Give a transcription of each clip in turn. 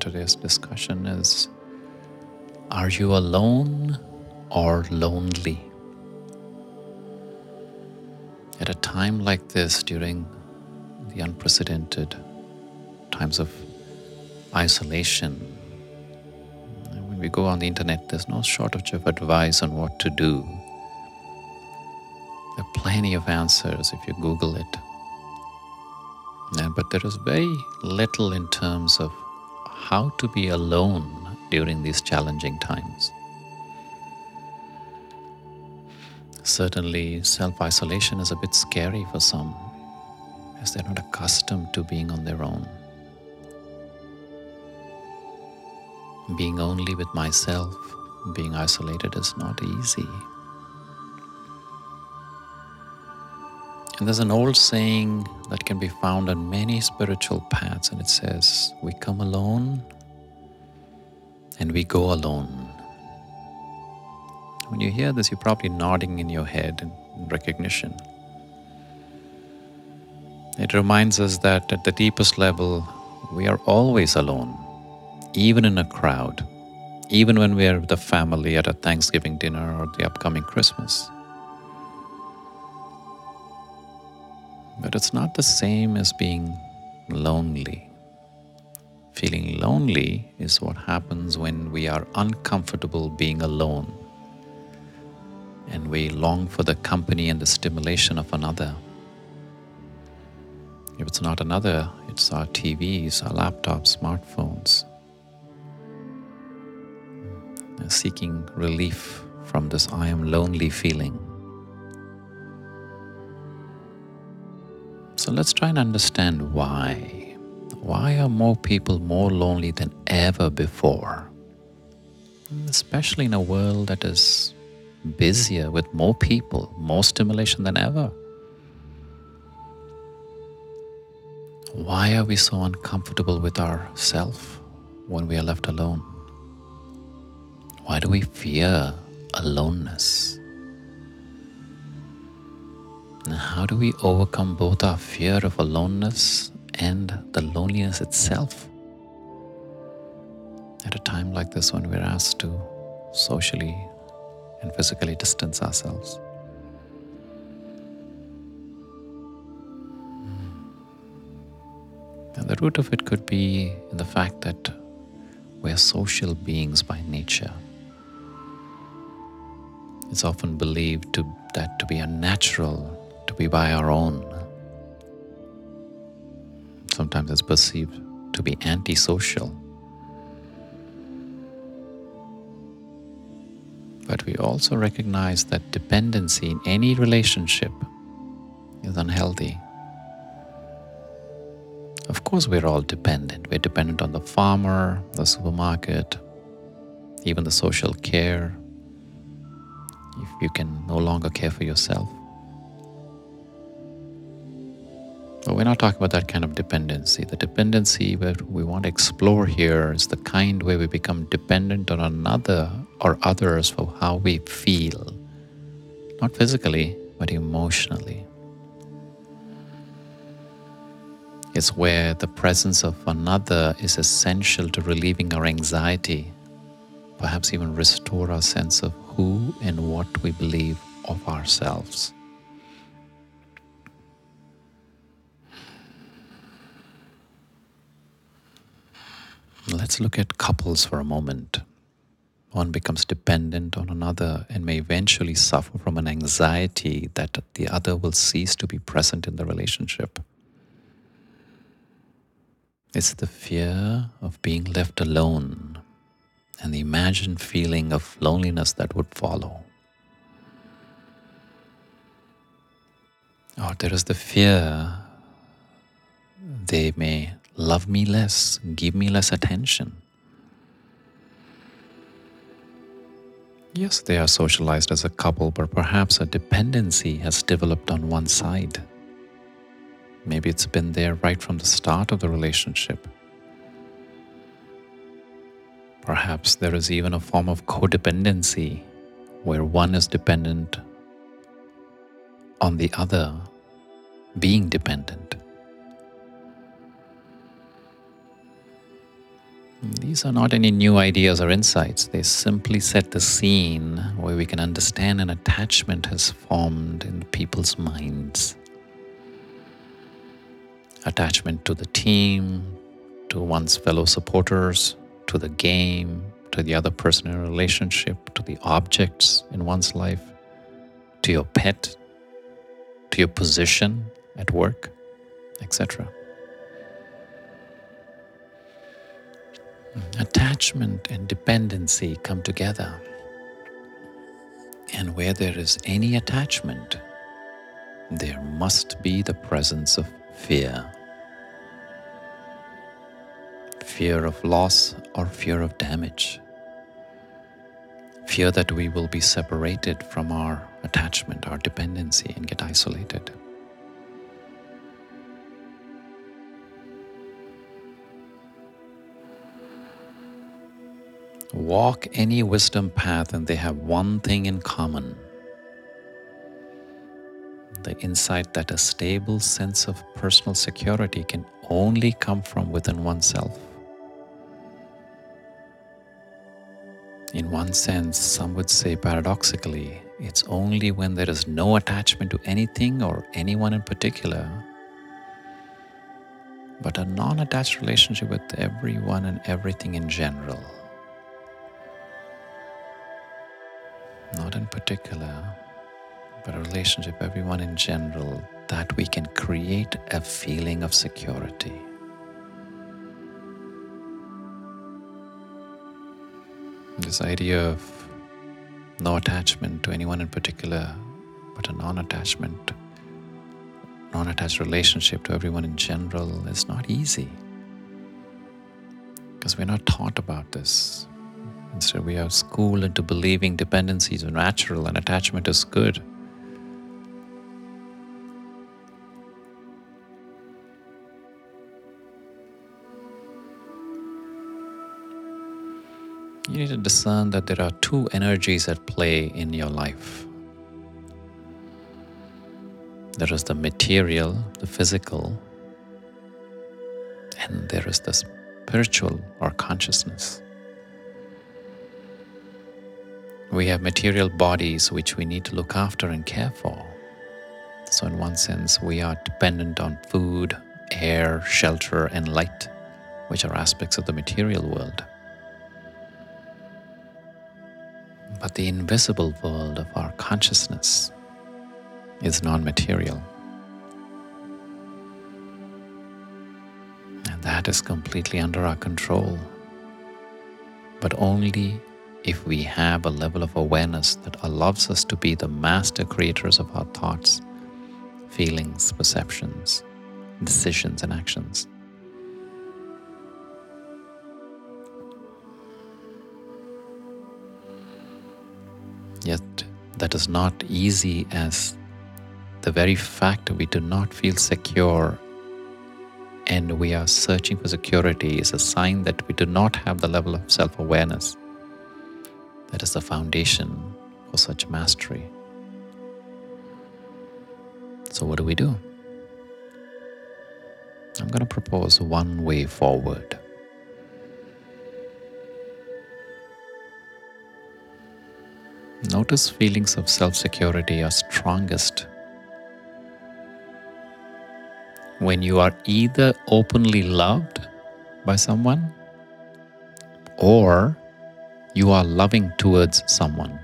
Today's discussion is Are you alone or lonely? At a time like this, during the unprecedented times of isolation, when we go on the internet, there's no shortage of advice on what to do. There are plenty of answers if you Google it. Yeah, but there is very little in terms of how to be alone during these challenging times. Certainly, self isolation is a bit scary for some as they're not accustomed to being on their own. Being only with myself, being isolated is not easy. And there's an old saying that can be found on many spiritual paths, and it says, We come alone and we go alone. When you hear this, you're probably nodding in your head in recognition. It reminds us that at the deepest level, we are always alone, even in a crowd, even when we are with the family at a Thanksgiving dinner or the upcoming Christmas. But it's not the same as being lonely. Feeling lonely is what happens when we are uncomfortable being alone and we long for the company and the stimulation of another. If it's not another, it's our TVs, our laptops, smartphones. Seeking relief from this I am lonely feeling. So let's try and understand why. Why are more people more lonely than ever before? Especially in a world that is busier with more people, more stimulation than ever. Why are we so uncomfortable with ourself when we are left alone? Why do we fear aloneness? And how do we overcome both our fear of aloneness and the loneliness itself? At a time like this, when we're asked to socially and physically distance ourselves. And the root of it could be in the fact that we're social beings by nature. It's often believed to, that to be unnatural by our own. Sometimes it's perceived to be antisocial. But we also recognize that dependency in any relationship is unhealthy. Of course, we're all dependent. We're dependent on the farmer, the supermarket, even the social care. If you can no longer care for yourself, But we're not talking about that kind of dependency. The dependency that we want to explore here is the kind where we become dependent on another or others for how we feel, not physically, but emotionally. It's where the presence of another is essential to relieving our anxiety, perhaps even restore our sense of who and what we believe of ourselves. Let's look at couples for a moment. One becomes dependent on another and may eventually suffer from an anxiety that the other will cease to be present in the relationship. It's the fear of being left alone and the imagined feeling of loneliness that would follow. Or there is the fear they may love me less, give me less attention. Yes, they are socialized as a couple, but perhaps a dependency has developed on one side. Maybe it's been there right from the start of the relationship. Perhaps there is even a form of codependency where one is dependent on the other being dependent. These are not any new ideas or insights. They simply set the scene where we can understand an attachment has formed in people's minds. Attachment to the team, to one's fellow supporters, to the game, to the other person in a relationship, to the objects in one's life, to your pet, to your position at work, etc. Attachment and dependency come together. And where there is any attachment, there must be the presence of fear. Fear of loss or fear of damage. Fear that we will be separated from our attachment, our dependency, and get isolated. Walk any wisdom path and they have one thing in common the insight that a stable sense of personal security can only come from within oneself. In one sense, some would say paradoxically, it's only when there is no attachment to anything or anyone in particular, but a non attached relationship with everyone and everything in general not in particular, but a relationship, everyone in general, that we can create a feeling of security. This idea of no attachment to anyone in particular, but a non attachment, non attached relationship to everyone in general is not easy. Because we're not taught about this. Instead, we are schooled into believing dependencies are natural and attachment is good. You need to discern that there are two energies at play in your life. There is the material, the physical, and there is the spiritual or consciousness. We have material bodies which we need to look after and care for. So, in one sense, we are dependent on food, air, shelter, and light, which are aspects of the material world. But the invisible world of our consciousness is non material. And that is completely under our control. But only if we have a level of awareness that allows us to be the master creators of our thoughts, feelings, perceptions, decisions, and actions. Yet, that is not easy as the very fact that we do not feel secure and we are searching for security is a sign that we do not have the level of self awareness that is the foundation for such mastery. So, what do we do? I'm going to propose one way forward. Notice feelings of self security are strongest when you are either openly loved by someone or you are loving towards someone.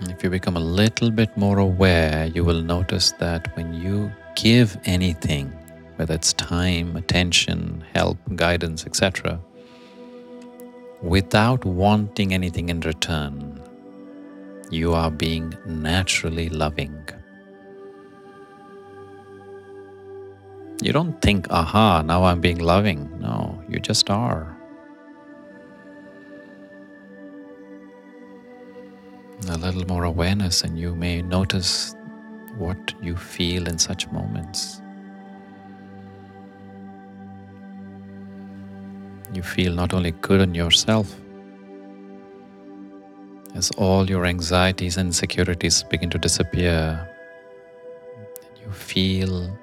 If you become a little bit more aware, you will notice that when you give anything, whether it's time, attention, help, guidance, etc., without wanting anything in return, you are being naturally loving. You don't think, aha, now I'm being loving. No, you just are. A little more awareness, and you may notice what you feel in such moments. You feel not only good on yourself, as all your anxieties and insecurities begin to disappear, you feel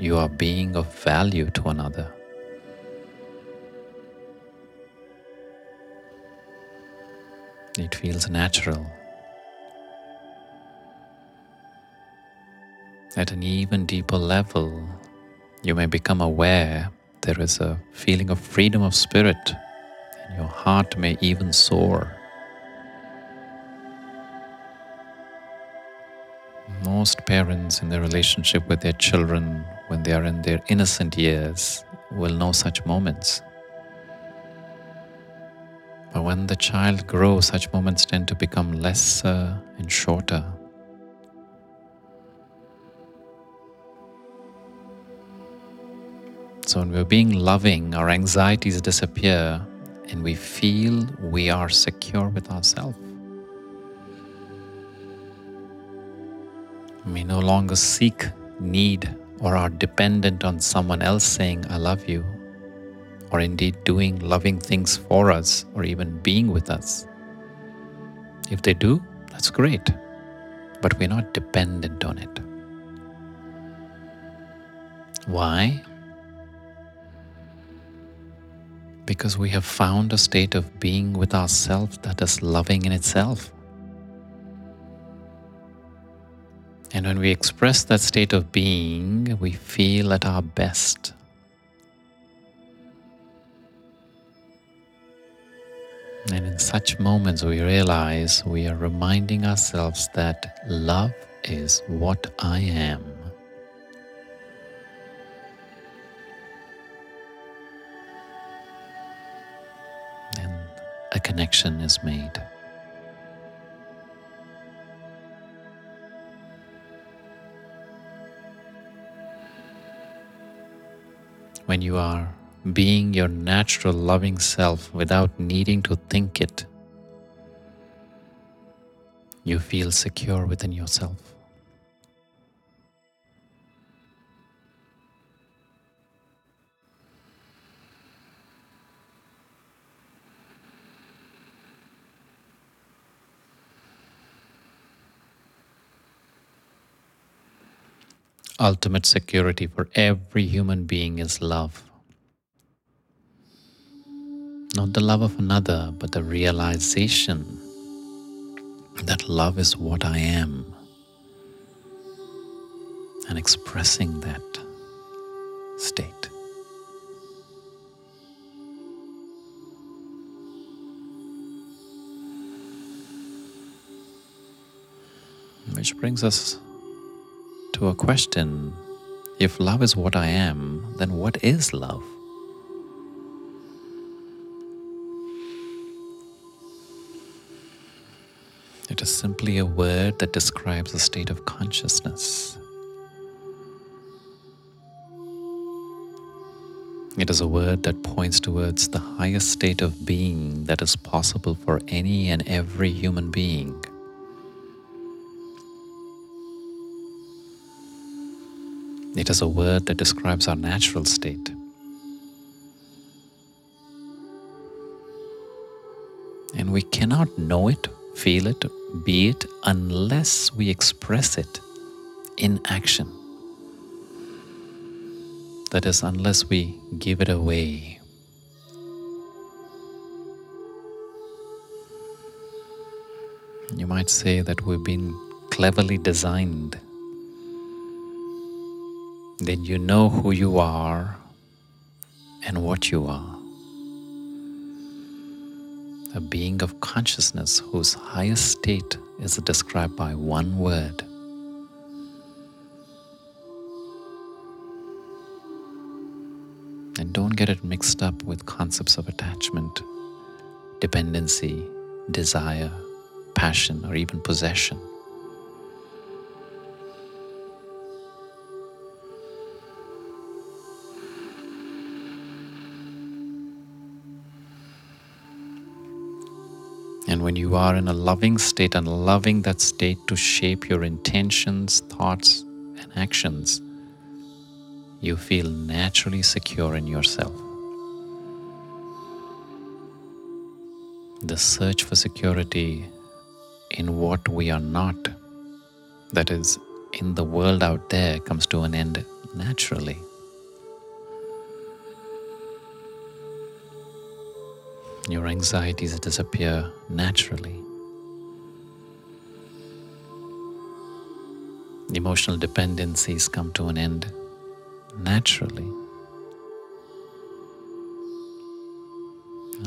you are being of value to another. It feels natural. At an even deeper level, you may become aware there is a feeling of freedom of spirit, and your heart may even soar. Most parents in their relationship with their children when they are in their innocent years will know such moments. But when the child grows, such moments tend to become lesser and shorter. So, when we're being loving, our anxieties disappear and we feel we are secure with ourselves. We no longer seek, need, or are dependent on someone else saying, I love you, or indeed doing loving things for us, or even being with us. If they do, that's great, but we're not dependent on it. Why? Because we have found a state of being with ourselves that is loving in itself. And when we express that state of being, we feel at our best. And in such moments, we realize we are reminding ourselves that love is what I am. And a connection is made. When you are being your natural loving self without needing to think it, you feel secure within yourself. Ultimate security for every human being is love. Not the love of another, but the realization that love is what I am and expressing that state. Which brings us to a question if love is what I am, then what is love? It is simply a word that describes a state of consciousness. It is a word that points towards the highest state of being that is possible for any and every human being. It is a word that describes our natural state. And we cannot know it, feel it, be it unless we express it in action. That is, unless we give it away. You might say that we've been cleverly designed then you know who you are and what you are. A being of consciousness whose highest state is described by one word. And don't get it mixed up with concepts of attachment, dependency, desire, passion, or even possession. And when you are in a loving state and loving that state to shape your intentions, thoughts, and actions, you feel naturally secure in yourself. The search for security in what we are not, that is, in the world out there, comes to an end naturally. Your anxieties disappear naturally. Emotional dependencies come to an end naturally.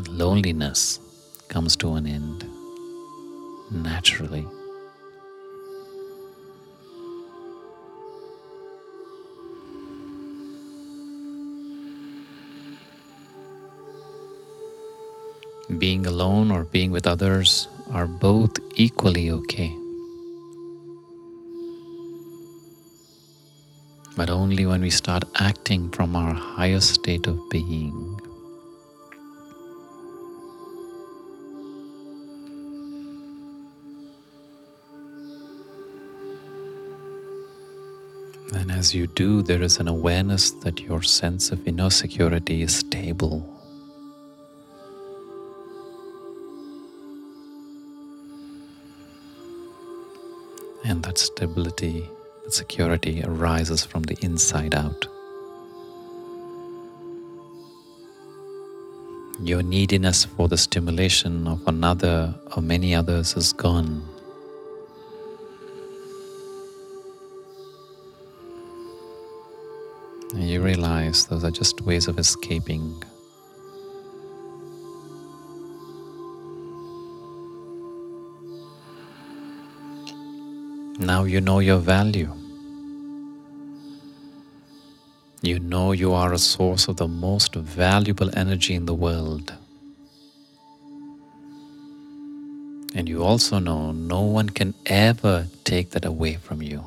Loneliness comes to an end naturally. Being alone or being with others are both equally okay. But only when we start acting from our highest state of being. And as you do, there is an awareness that your sense of inner security is stable. And that stability, that security arises from the inside out. Your neediness for the stimulation of another or many others is gone. And you realize those are just ways of escaping. Now you know your value. You know you are a source of the most valuable energy in the world. And you also know no one can ever take that away from you.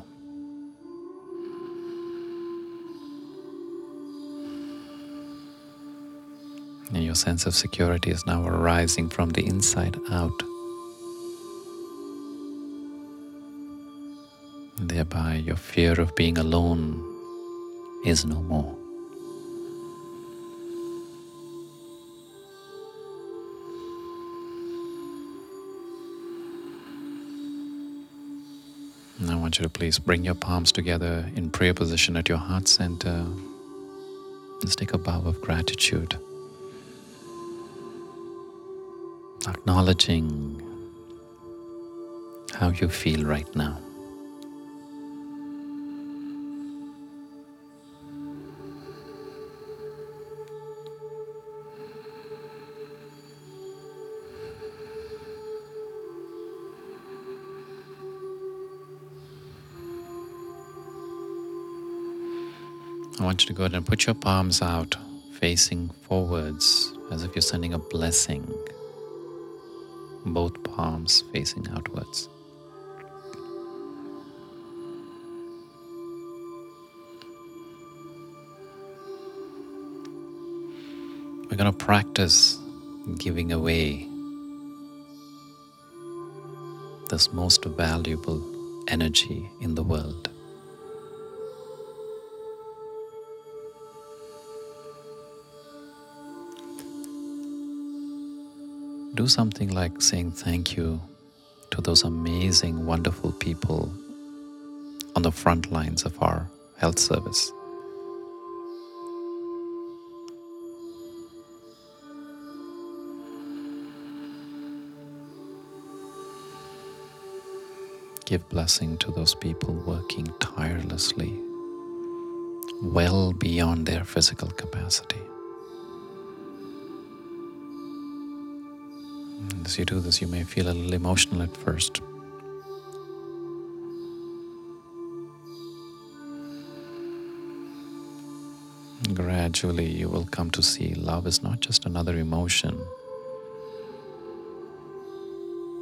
And your sense of security is now arising from the inside out. Thereby, your fear of being alone is no more. And I want you to please bring your palms together in prayer position at your heart center. Let's take a bow of gratitude. acknowledging how you feel right now. Want you to go ahead and put your palms out facing forwards as if you're sending a blessing both palms facing outwards. We're going to practice giving away this most valuable energy in the world. Do something like saying thank you to those amazing, wonderful people on the front lines of our health service. Give blessing to those people working tirelessly, well beyond their physical capacity. As you do this, you may feel a little emotional at first. Gradually, you will come to see love is not just another emotion,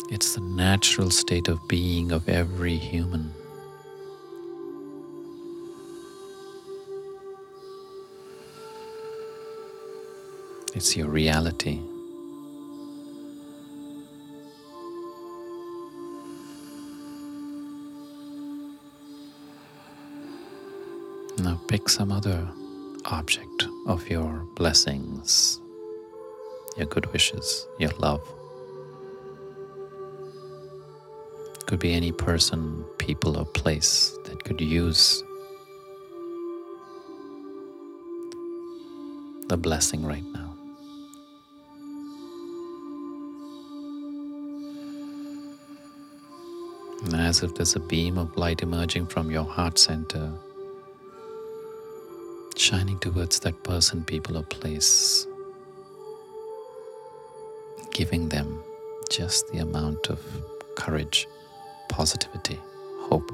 it's the natural state of being of every human. It's your reality. Now pick some other object of your blessings, your good wishes, your love. Could be any person, people, or place that could use the blessing right now. And as if there's a beam of light emerging from your heart center, shining towards that person, people, or place, giving them just the amount of courage, positivity, hope.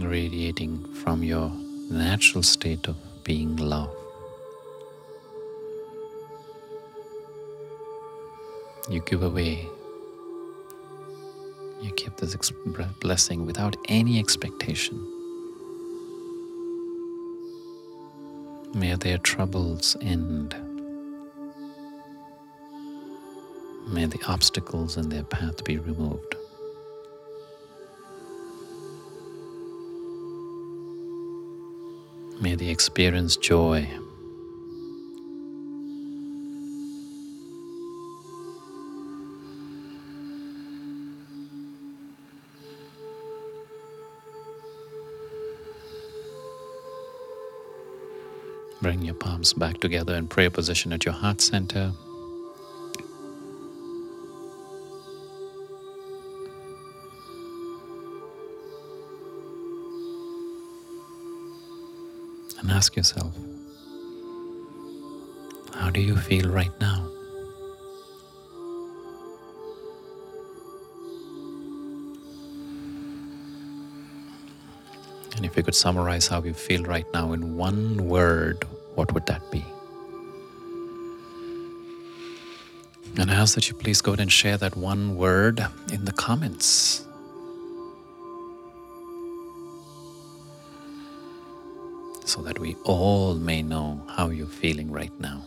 Radiating from your natural state of being love. You give away, you give this blessing without any expectation. May their troubles end. May the obstacles in their path be removed. They experience joy. Bring your palms back together in prayer position at your heart center. Ask yourself how do you feel right now? And if you could summarize how you feel right now in one word, what would that be? And I ask that you please go ahead and share that one word in the comments. That we all may know how you're feeling right now.